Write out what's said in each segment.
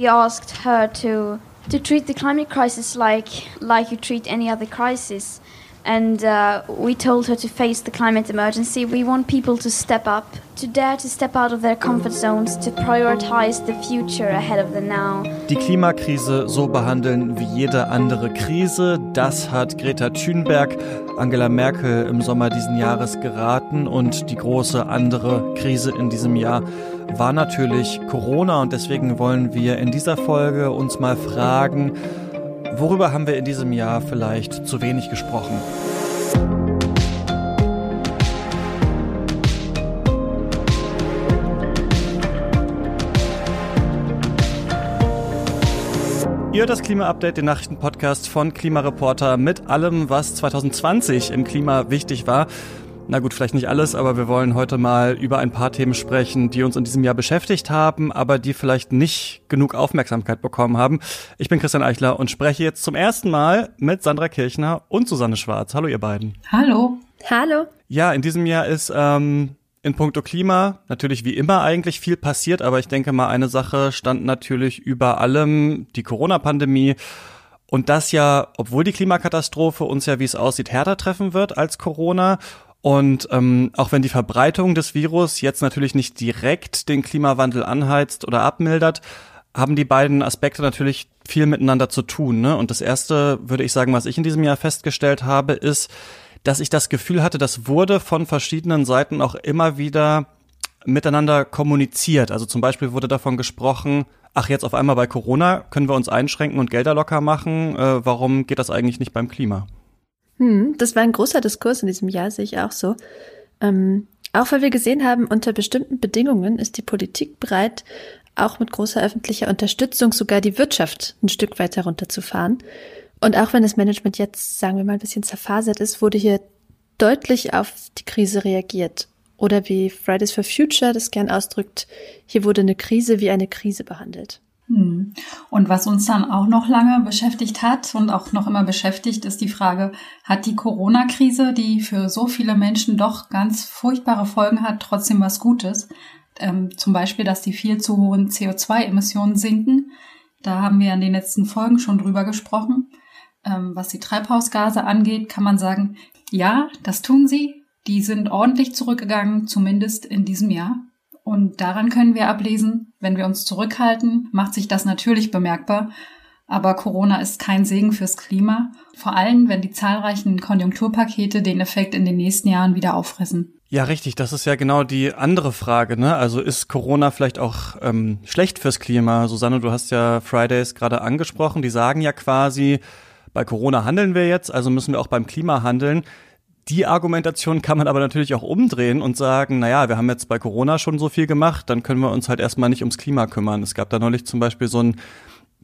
We asked her to to treat the climate crisis like like you treat any other crisis. And uh, we told her to face the climate emergency. We want people to step up, to dare to step out of their comfort zones, to prioritize the future ahead of the now. Die Klimakrise so behandeln wie jede andere Krise, das hat Greta Thunberg Angela Merkel im Sommer diesen Jahres geraten und die große andere Krise in diesem Jahr war natürlich Corona und deswegen wollen wir in dieser Folge uns mal fragen, Worüber haben wir in diesem Jahr vielleicht zu wenig gesprochen? Ihr hört das Klima-Update, den Nachrichtenpodcast von Klimareporter mit allem, was 2020 im Klima wichtig war. Na gut, vielleicht nicht alles, aber wir wollen heute mal über ein paar Themen sprechen, die uns in diesem Jahr beschäftigt haben, aber die vielleicht nicht genug Aufmerksamkeit bekommen haben. Ich bin Christian Eichler und spreche jetzt zum ersten Mal mit Sandra Kirchner und Susanne Schwarz. Hallo ihr beiden. Hallo. Hallo. Ja, in diesem Jahr ist ähm, in puncto Klima natürlich wie immer eigentlich viel passiert, aber ich denke mal, eine Sache stand natürlich über allem, die Corona-Pandemie. Und das ja, obwohl die Klimakatastrophe uns ja, wie es aussieht, härter treffen wird als Corona und ähm, auch wenn die Verbreitung des Virus jetzt natürlich nicht direkt den Klimawandel anheizt oder abmildert, haben die beiden Aspekte natürlich viel miteinander zu tun. Ne? Und das Erste, würde ich sagen, was ich in diesem Jahr festgestellt habe, ist, dass ich das Gefühl hatte, das wurde von verschiedenen Seiten auch immer wieder miteinander kommuniziert. Also zum Beispiel wurde davon gesprochen, ach jetzt auf einmal bei Corona können wir uns einschränken und Gelder locker machen. Äh, warum geht das eigentlich nicht beim Klima? Hm, das war ein großer Diskurs in diesem Jahr, sehe ich auch so. Ähm, auch weil wir gesehen haben, unter bestimmten Bedingungen ist die Politik bereit, auch mit großer öffentlicher Unterstützung sogar die Wirtschaft ein Stück weiter runterzufahren. Und auch wenn das Management jetzt, sagen wir mal, ein bisschen zerfasert ist, wurde hier deutlich auf die Krise reagiert. Oder wie Fridays for Future das gern ausdrückt, hier wurde eine Krise wie eine Krise behandelt. Hm. Und was uns dann auch noch lange beschäftigt hat und auch noch immer beschäftigt, ist die Frage, hat die Corona-Krise, die für so viele Menschen doch ganz furchtbare Folgen hat, trotzdem was Gutes? Ähm, zum Beispiel, dass die viel zu hohen CO2-Emissionen sinken. Da haben wir in den letzten Folgen schon drüber gesprochen. Ähm, was die Treibhausgase angeht, kann man sagen, ja, das tun sie. Die sind ordentlich zurückgegangen, zumindest in diesem Jahr. Und daran können wir ablesen, wenn wir uns zurückhalten, macht sich das natürlich bemerkbar. Aber Corona ist kein Segen fürs Klima, vor allem wenn die zahlreichen Konjunkturpakete den Effekt in den nächsten Jahren wieder auffressen. Ja, richtig. Das ist ja genau die andere Frage. Ne? Also ist Corona vielleicht auch ähm, schlecht fürs Klima? Susanne, du hast ja Fridays gerade angesprochen. Die sagen ja quasi, bei Corona handeln wir jetzt, also müssen wir auch beim Klima handeln. Die Argumentation kann man aber natürlich auch umdrehen und sagen, naja, wir haben jetzt bei Corona schon so viel gemacht, dann können wir uns halt erstmal nicht ums Klima kümmern. Es gab da neulich zum Beispiel so ein,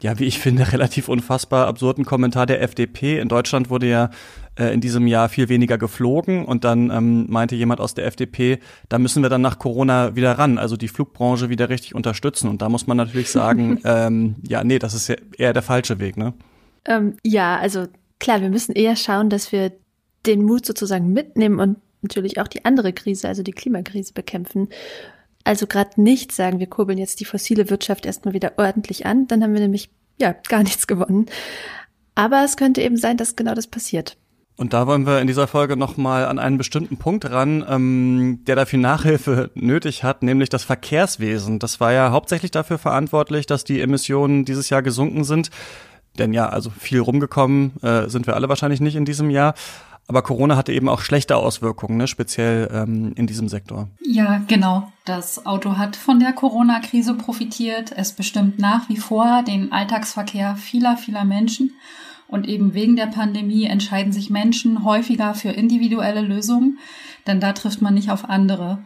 ja, wie ich finde, relativ unfassbar absurden Kommentar der FDP. In Deutschland wurde ja äh, in diesem Jahr viel weniger geflogen und dann ähm, meinte jemand aus der FDP, da müssen wir dann nach Corona wieder ran, also die Flugbranche wieder richtig unterstützen. Und da muss man natürlich sagen, ähm, ja, nee, das ist ja eher der falsche Weg, ne? Ähm, ja, also klar, wir müssen eher schauen, dass wir den Mut sozusagen mitnehmen und natürlich auch die andere Krise, also die Klimakrise bekämpfen. Also gerade nicht sagen, wir kurbeln jetzt die fossile Wirtschaft erstmal wieder ordentlich an, dann haben wir nämlich ja gar nichts gewonnen. Aber es könnte eben sein, dass genau das passiert. Und da wollen wir in dieser Folge nochmal an einen bestimmten Punkt ran, ähm, der dafür Nachhilfe nötig hat, nämlich das Verkehrswesen. Das war ja hauptsächlich dafür verantwortlich, dass die Emissionen dieses Jahr gesunken sind. Denn ja, also viel rumgekommen äh, sind wir alle wahrscheinlich nicht in diesem Jahr. Aber Corona hatte eben auch schlechte Auswirkungen, ne? speziell ähm, in diesem Sektor. Ja, genau. Das Auto hat von der Corona-Krise profitiert. Es bestimmt nach wie vor den Alltagsverkehr vieler, vieler Menschen. Und eben wegen der Pandemie entscheiden sich Menschen häufiger für individuelle Lösungen, denn da trifft man nicht auf andere.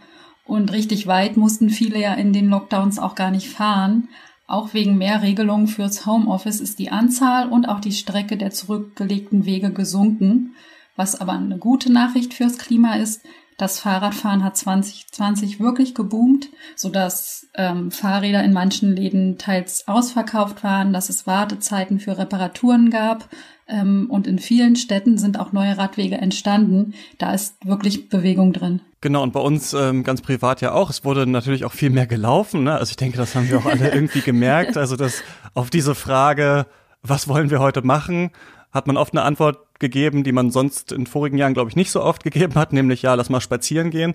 Und richtig weit mussten viele ja in den Lockdowns auch gar nicht fahren. Auch wegen mehr Regelungen fürs Homeoffice ist die Anzahl und auch die Strecke der zurückgelegten Wege gesunken. Was aber eine gute Nachricht fürs Klima ist, das Fahrradfahren hat 2020 wirklich geboomt, sodass ähm, Fahrräder in manchen Läden teils ausverkauft waren, dass es Wartezeiten für Reparaturen gab ähm, und in vielen Städten sind auch neue Radwege entstanden. Da ist wirklich Bewegung drin. Genau, und bei uns ähm, ganz privat ja auch. Es wurde natürlich auch viel mehr gelaufen. Ne? Also ich denke, das haben wir auch alle irgendwie gemerkt. Also dass auf diese Frage, was wollen wir heute machen, hat man oft eine Antwort gegeben, die man sonst in vorigen Jahren, glaube ich, nicht so oft gegeben hat, nämlich ja, lass mal spazieren gehen.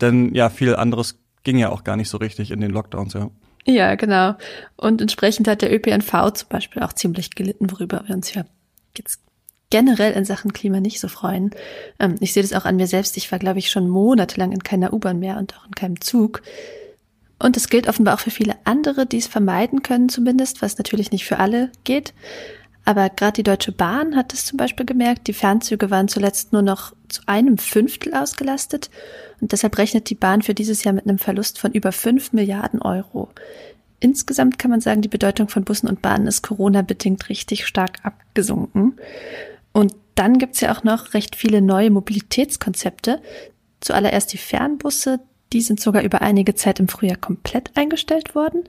Denn ja, viel anderes ging ja auch gar nicht so richtig in den Lockdowns, ja. Ja, genau. Und entsprechend hat der ÖPNV zum Beispiel auch ziemlich gelitten, worüber wir uns ja jetzt generell in Sachen Klima nicht so freuen. Ähm, ich sehe das auch an mir selbst. Ich war, glaube ich, schon monatelang in keiner U-Bahn mehr und auch in keinem Zug. Und es gilt offenbar auch für viele andere, die es vermeiden können zumindest, was natürlich nicht für alle geht. Aber gerade die Deutsche Bahn hat es zum Beispiel gemerkt, die Fernzüge waren zuletzt nur noch zu einem Fünftel ausgelastet und deshalb rechnet die Bahn für dieses Jahr mit einem Verlust von über fünf Milliarden Euro. Insgesamt kann man sagen, die Bedeutung von Bussen und Bahnen ist Corona-bedingt richtig stark abgesunken. Und dann gibt's ja auch noch recht viele neue Mobilitätskonzepte. Zuallererst die Fernbusse, die sind sogar über einige Zeit im Frühjahr komplett eingestellt worden.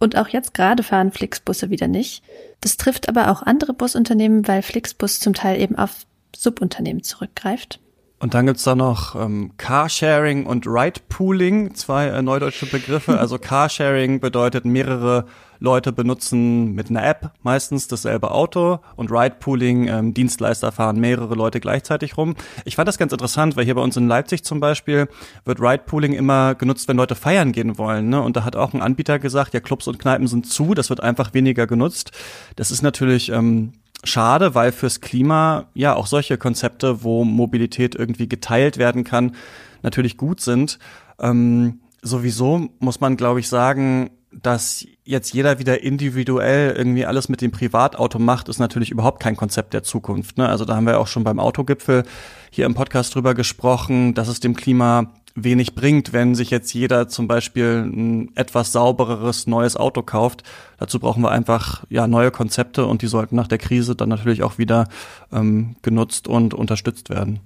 Und auch jetzt gerade fahren Flixbusse wieder nicht. Das trifft aber auch andere Busunternehmen, weil Flixbus zum Teil eben auf Subunternehmen zurückgreift. Und dann gibt's da noch ähm, Carsharing und Ride-Pooling, zwei äh, neudeutsche Begriffe. Also Carsharing bedeutet, mehrere Leute benutzen mit einer App meistens dasselbe Auto und Ride-Pooling, ähm, Dienstleister fahren mehrere Leute gleichzeitig rum. Ich fand das ganz interessant, weil hier bei uns in Leipzig zum Beispiel wird Ride-Pooling immer genutzt, wenn Leute feiern gehen wollen. Ne? Und da hat auch ein Anbieter gesagt, ja, Clubs und Kneipen sind zu, das wird einfach weniger genutzt. Das ist natürlich ähm, schade, weil fürs Klima ja auch solche Konzepte, wo Mobilität irgendwie geteilt werden kann, natürlich gut sind. Ähm, sowieso muss man, glaube ich, sagen, dass jetzt jeder wieder individuell irgendwie alles mit dem Privatauto macht, ist natürlich überhaupt kein Konzept der Zukunft. Ne? Also da haben wir auch schon beim Autogipfel hier im Podcast drüber gesprochen, dass es dem Klima wenig bringt, wenn sich jetzt jeder zum Beispiel ein etwas saubereres neues Auto kauft. Dazu brauchen wir einfach ja neue Konzepte und die sollten nach der Krise dann natürlich auch wieder ähm, genutzt und unterstützt werden.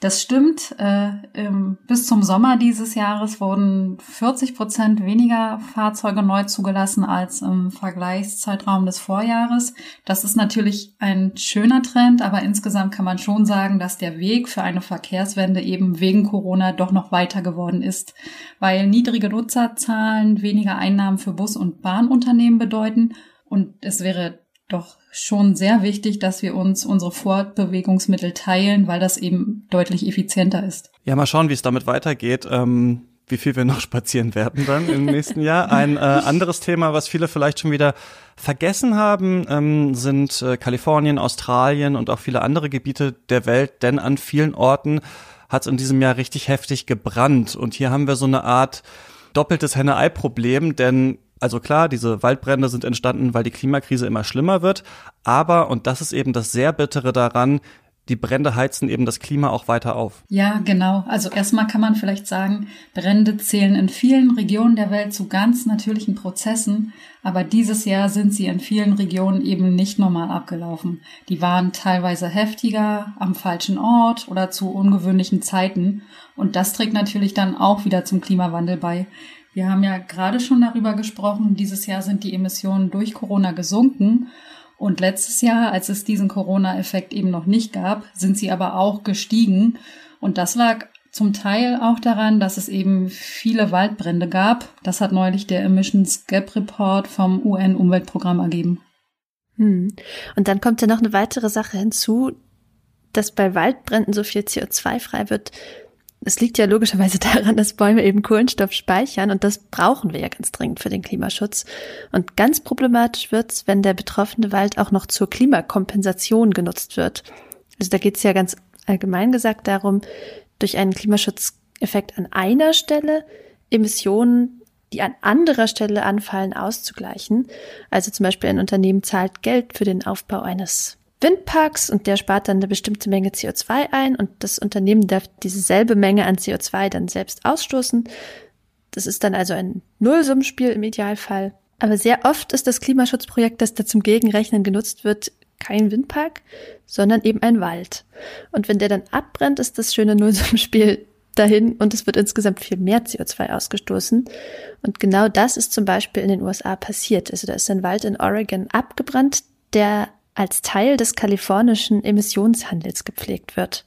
Das stimmt. Äh, bis zum Sommer dieses Jahres wurden 40 Prozent weniger Fahrzeuge neu zugelassen als im Vergleichszeitraum des Vorjahres. Das ist natürlich ein schöner Trend, aber insgesamt kann man schon sagen, dass der Weg für eine Verkehrswende eben wegen Corona doch noch weiter geworden ist, weil niedrige Nutzerzahlen weniger Einnahmen für Bus- und Bahnunternehmen bedeuten und es wäre doch schon sehr wichtig, dass wir uns unsere Fortbewegungsmittel teilen, weil das eben deutlich effizienter ist. Ja, mal schauen, wie es damit weitergeht. Ähm, wie viel wir noch spazieren werden dann im nächsten Jahr. Ein äh, anderes Thema, was viele vielleicht schon wieder vergessen haben, ähm, sind äh, Kalifornien, Australien und auch viele andere Gebiete der Welt, denn an vielen Orten hat es in diesem Jahr richtig heftig gebrannt. Und hier haben wir so eine Art doppeltes Henne-Ei-Problem, denn also klar, diese Waldbrände sind entstanden, weil die Klimakrise immer schlimmer wird. Aber, und das ist eben das sehr bittere daran, die Brände heizen eben das Klima auch weiter auf. Ja, genau. Also erstmal kann man vielleicht sagen, Brände zählen in vielen Regionen der Welt zu ganz natürlichen Prozessen, aber dieses Jahr sind sie in vielen Regionen eben nicht normal abgelaufen. Die waren teilweise heftiger, am falschen Ort oder zu ungewöhnlichen Zeiten und das trägt natürlich dann auch wieder zum Klimawandel bei. Wir haben ja gerade schon darüber gesprochen, dieses Jahr sind die Emissionen durch Corona gesunken. Und letztes Jahr, als es diesen Corona-Effekt eben noch nicht gab, sind sie aber auch gestiegen. Und das lag zum Teil auch daran, dass es eben viele Waldbrände gab. Das hat neulich der Emissions Gap Report vom UN-Umweltprogramm ergeben. Hm. Und dann kommt ja noch eine weitere Sache hinzu, dass bei Waldbränden so viel CO2 frei wird, es liegt ja logischerweise daran, dass Bäume eben Kohlenstoff speichern und das brauchen wir ja ganz dringend für den Klimaschutz. Und ganz problematisch wird's, wenn der betroffene Wald auch noch zur Klimakompensation genutzt wird. Also da geht's ja ganz allgemein gesagt darum, durch einen Klimaschutzeffekt an einer Stelle Emissionen, die an anderer Stelle anfallen, auszugleichen. Also zum Beispiel ein Unternehmen zahlt Geld für den Aufbau eines Windparks und der spart dann eine bestimmte Menge CO2 ein und das Unternehmen darf dieselbe Menge an CO2 dann selbst ausstoßen. Das ist dann also ein Nullsummenspiel im Idealfall. Aber sehr oft ist das Klimaschutzprojekt, das da zum Gegenrechnen genutzt wird, kein Windpark, sondern eben ein Wald. Und wenn der dann abbrennt, ist das schöne Nullsummenspiel dahin und es wird insgesamt viel mehr CO2 ausgestoßen. Und genau das ist zum Beispiel in den USA passiert. Also da ist ein Wald in Oregon abgebrannt, der als Teil des kalifornischen Emissionshandels gepflegt wird,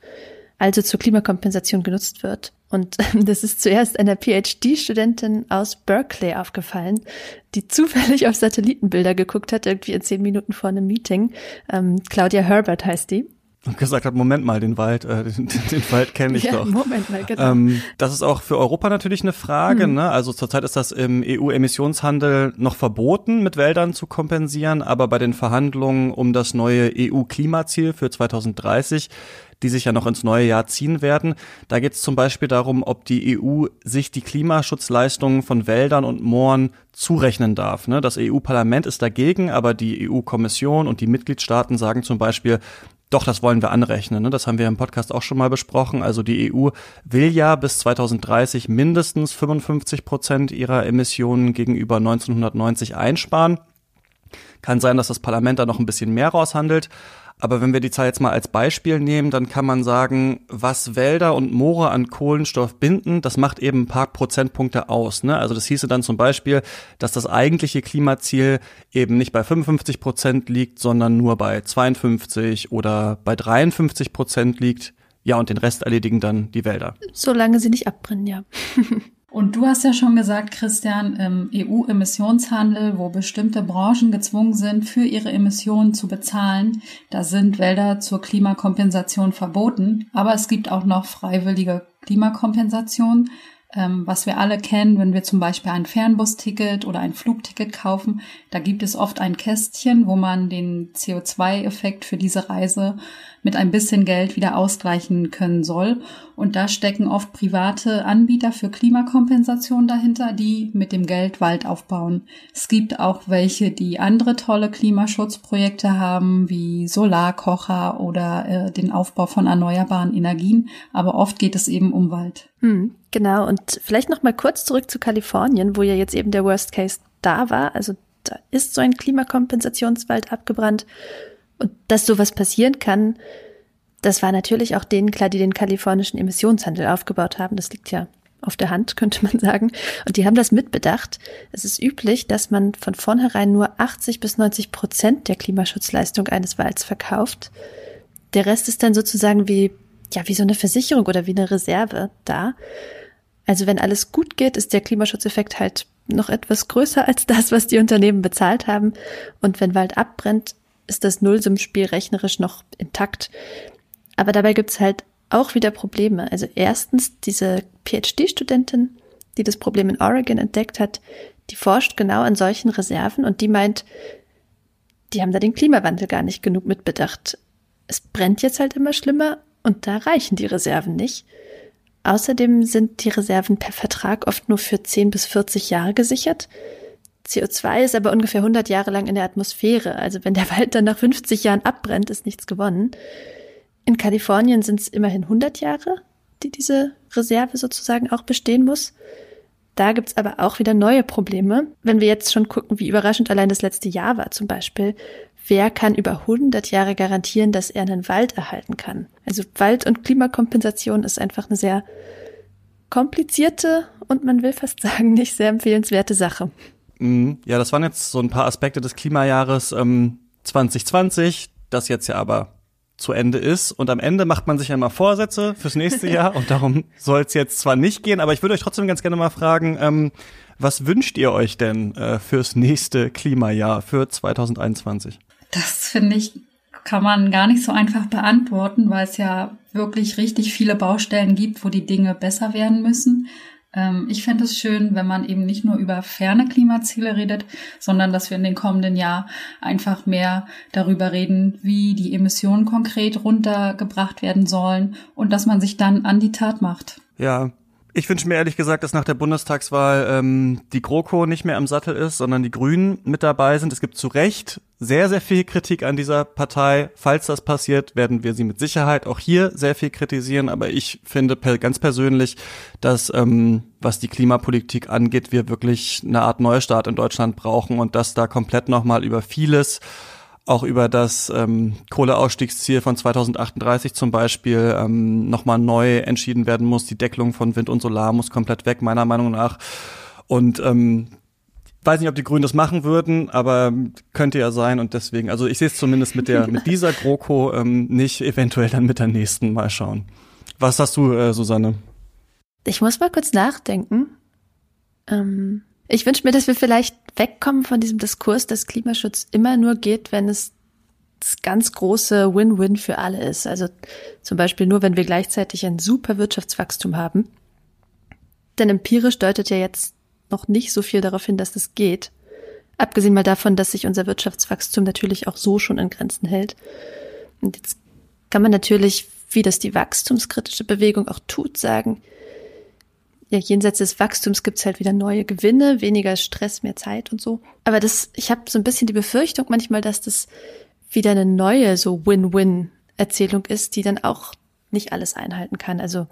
also zur Klimakompensation genutzt wird. Und das ist zuerst einer PhD-Studentin aus Berkeley aufgefallen, die zufällig auf Satellitenbilder geguckt hat, irgendwie in zehn Minuten vor einem Meeting. Ähm, Claudia Herbert heißt die und gesagt hat, Moment mal, den Wald, äh, den, den Wald kenne ich ja, doch. Moment mal, genau. Ähm, das ist auch für Europa natürlich eine Frage. Mhm. Ne? Also zurzeit ist das im EU-Emissionshandel noch verboten, mit Wäldern zu kompensieren, aber bei den Verhandlungen um das neue EU-Klimaziel für 2030 die sich ja noch ins neue Jahr ziehen werden. Da geht es zum Beispiel darum, ob die EU sich die Klimaschutzleistungen von Wäldern und Mooren zurechnen darf. Ne? Das EU-Parlament ist dagegen, aber die EU-Kommission und die Mitgliedstaaten sagen zum Beispiel, doch, das wollen wir anrechnen. Ne? Das haben wir im Podcast auch schon mal besprochen. Also die EU will ja bis 2030 mindestens 55 Prozent ihrer Emissionen gegenüber 1990 einsparen. Kann sein, dass das Parlament da noch ein bisschen mehr raushandelt. Aber wenn wir die Zahl jetzt mal als Beispiel nehmen, dann kann man sagen, was Wälder und Moore an Kohlenstoff binden, das macht eben ein paar Prozentpunkte aus. Ne? Also das hieße dann zum Beispiel, dass das eigentliche Klimaziel eben nicht bei 55 Prozent liegt, sondern nur bei 52 oder bei 53 Prozent liegt. Ja, und den Rest erledigen dann die Wälder. Solange sie nicht abbrennen, ja. Und du hast ja schon gesagt, Christian, im EU-Emissionshandel, wo bestimmte Branchen gezwungen sind, für ihre Emissionen zu bezahlen, da sind Wälder zur Klimakompensation verboten. Aber es gibt auch noch freiwillige Klimakompensation ähm, was wir alle kennen, wenn wir zum Beispiel ein Fernbusticket oder ein Flugticket kaufen, da gibt es oft ein Kästchen, wo man den CO2-Effekt für diese Reise mit ein bisschen Geld wieder ausgleichen können soll. Und da stecken oft private Anbieter für Klimakompensation dahinter, die mit dem Geld Wald aufbauen. Es gibt auch welche, die andere tolle Klimaschutzprojekte haben, wie Solarkocher oder äh, den Aufbau von erneuerbaren Energien. Aber oft geht es eben um Wald. Hm. Genau, und vielleicht noch mal kurz zurück zu Kalifornien, wo ja jetzt eben der Worst Case da war. Also da ist so ein Klimakompensationswald abgebrannt. Und dass sowas passieren kann, das war natürlich auch denen klar, die den kalifornischen Emissionshandel aufgebaut haben. Das liegt ja auf der Hand, könnte man sagen. Und die haben das mitbedacht. Es ist üblich, dass man von vornherein nur 80 bis 90 Prozent der Klimaschutzleistung eines Walds verkauft. Der Rest ist dann sozusagen wie, ja, wie so eine Versicherung oder wie eine Reserve da. Also wenn alles gut geht, ist der Klimaschutzeffekt halt noch etwas größer als das, was die Unternehmen bezahlt haben. Und wenn Wald abbrennt, ist das Nullsummspiel rechnerisch noch intakt. Aber dabei gibt's halt auch wieder Probleme. Also erstens diese PhD-Studentin, die das Problem in Oregon entdeckt hat, die forscht genau an solchen Reserven und die meint, die haben da den Klimawandel gar nicht genug mitbedacht. Es brennt jetzt halt immer schlimmer und da reichen die Reserven nicht. Außerdem sind die Reserven per Vertrag oft nur für 10 bis 40 Jahre gesichert. CO2 ist aber ungefähr 100 Jahre lang in der Atmosphäre. Also wenn der Wald dann nach 50 Jahren abbrennt, ist nichts gewonnen. In Kalifornien sind es immerhin 100 Jahre, die diese Reserve sozusagen auch bestehen muss. Da gibt's aber auch wieder neue Probleme. Wenn wir jetzt schon gucken, wie überraschend allein das letzte Jahr war zum Beispiel, wer kann über 100 Jahre garantieren, dass er einen Wald erhalten kann? Also Wald- und Klimakompensation ist einfach eine sehr komplizierte und man will fast sagen nicht sehr empfehlenswerte Sache. Mhm. Ja, das waren jetzt so ein paar Aspekte des Klimajahres ähm, 2020, das jetzt ja aber zu Ende ist. Und am Ende macht man sich ja immer Vorsätze fürs nächste Jahr und darum soll es jetzt zwar nicht gehen, aber ich würde euch trotzdem ganz gerne mal fragen, ähm, was wünscht ihr euch denn äh, fürs nächste Klimajahr, für 2021? Das finde ich, kann man gar nicht so einfach beantworten, weil es ja wirklich richtig viele Baustellen gibt, wo die Dinge besser werden müssen. Ähm, ich fände es schön, wenn man eben nicht nur über ferne Klimaziele redet, sondern dass wir in den kommenden Jahren einfach mehr darüber reden, wie die Emissionen konkret runtergebracht werden sollen und dass man sich dann an die Tat macht. Ja, ich wünsche mir ehrlich gesagt, dass nach der Bundestagswahl ähm, die GroKo nicht mehr am Sattel ist, sondern die Grünen mit dabei sind. Es gibt zu Recht sehr, sehr viel Kritik an dieser Partei. Falls das passiert, werden wir sie mit Sicherheit auch hier sehr viel kritisieren. Aber ich finde per, ganz persönlich, dass ähm, was die Klimapolitik angeht, wir wirklich eine Art Neustart in Deutschland brauchen und dass da komplett nochmal über vieles auch über das ähm, Kohleausstiegsziel von 2038 zum Beispiel ähm, nochmal neu entschieden werden muss. Die Deckelung von Wind und Solar muss komplett weg, meiner Meinung nach. Und ähm, weiß nicht, ob die Grünen das machen würden, aber könnte ja sein und deswegen, also ich sehe es zumindest mit der mit dieser GroKo ähm, nicht, eventuell dann mit der nächsten mal schauen. Was hast du, äh, Susanne? Ich muss mal kurz nachdenken. Ähm, ich wünsche mir, dass wir vielleicht wegkommen von diesem Diskurs, dass Klimaschutz immer nur geht, wenn es das ganz große Win-Win für alle ist. Also zum Beispiel nur, wenn wir gleichzeitig ein super Wirtschaftswachstum haben. Denn empirisch deutet ja jetzt noch nicht so viel darauf hin, dass das geht. Abgesehen mal davon, dass sich unser Wirtschaftswachstum natürlich auch so schon in Grenzen hält. Und jetzt kann man natürlich, wie das die wachstumskritische Bewegung auch tut, sagen, ja, jenseits des Wachstums gibt's halt wieder neue Gewinne, weniger Stress, mehr Zeit und so. Aber das, ich habe so ein bisschen die Befürchtung manchmal, dass das wieder eine neue so Win-Win-Erzählung ist, die dann auch nicht alles einhalten kann. Also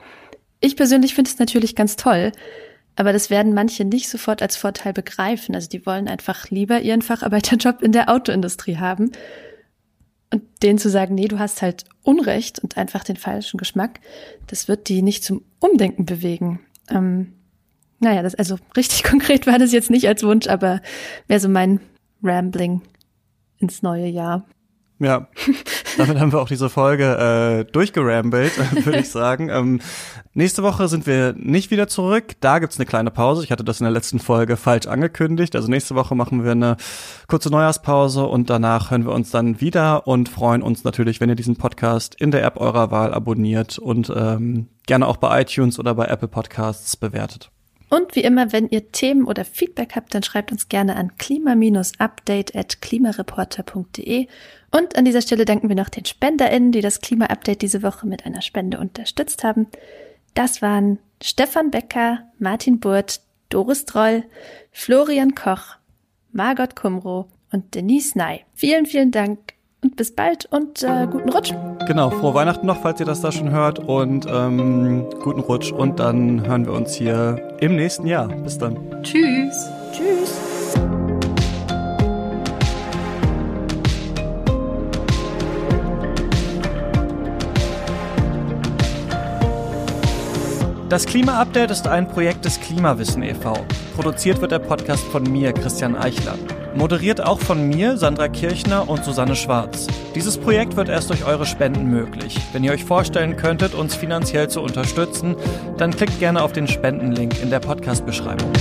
ich persönlich finde es natürlich ganz toll, aber das werden manche nicht sofort als Vorteil begreifen. Also die wollen einfach lieber ihren Facharbeiterjob in der Autoindustrie haben. Und denen zu sagen, nee, du hast halt Unrecht und einfach den falschen Geschmack, das wird die nicht zum Umdenken bewegen. Ähm, naja, das, also richtig konkret war das jetzt nicht als Wunsch, aber wäre so mein Rambling ins neue Jahr. Ja, damit haben wir auch diese Folge äh, durchgerambelt, würde ich sagen. Ähm, nächste Woche sind wir nicht wieder zurück. Da gibt's eine kleine Pause. Ich hatte das in der letzten Folge falsch angekündigt. Also nächste Woche machen wir eine kurze Neujahrspause und danach hören wir uns dann wieder und freuen uns natürlich, wenn ihr diesen Podcast in der App eurer Wahl abonniert und ähm, gerne auch bei iTunes oder bei Apple Podcasts bewertet. Und wie immer, wenn ihr Themen oder Feedback habt, dann schreibt uns gerne an klima-update at klimareporter.de. Und an dieser Stelle danken wir noch den SpenderInnen, die das Klima-Update diese Woche mit einer Spende unterstützt haben. Das waren Stefan Becker, Martin Burt, Doris Droll, Florian Koch, Margot Kumro und Denise Ney. Vielen, vielen Dank und bis bald und äh, guten Rutsch. Genau, frohe Weihnachten noch, falls ihr das da schon hört und ähm, guten Rutsch und dann hören wir uns hier im nächsten Jahr. Bis dann. Tschüss. Tschüss. Das Klima-Update ist ein Projekt des Klimawissen e.V. Produziert wird der Podcast von mir, Christian Eichler. Moderiert auch von mir, Sandra Kirchner und Susanne Schwarz. Dieses Projekt wird erst durch eure Spenden möglich. Wenn ihr euch vorstellen könntet, uns finanziell zu unterstützen, dann klickt gerne auf den Spendenlink in der Podcast-Beschreibung.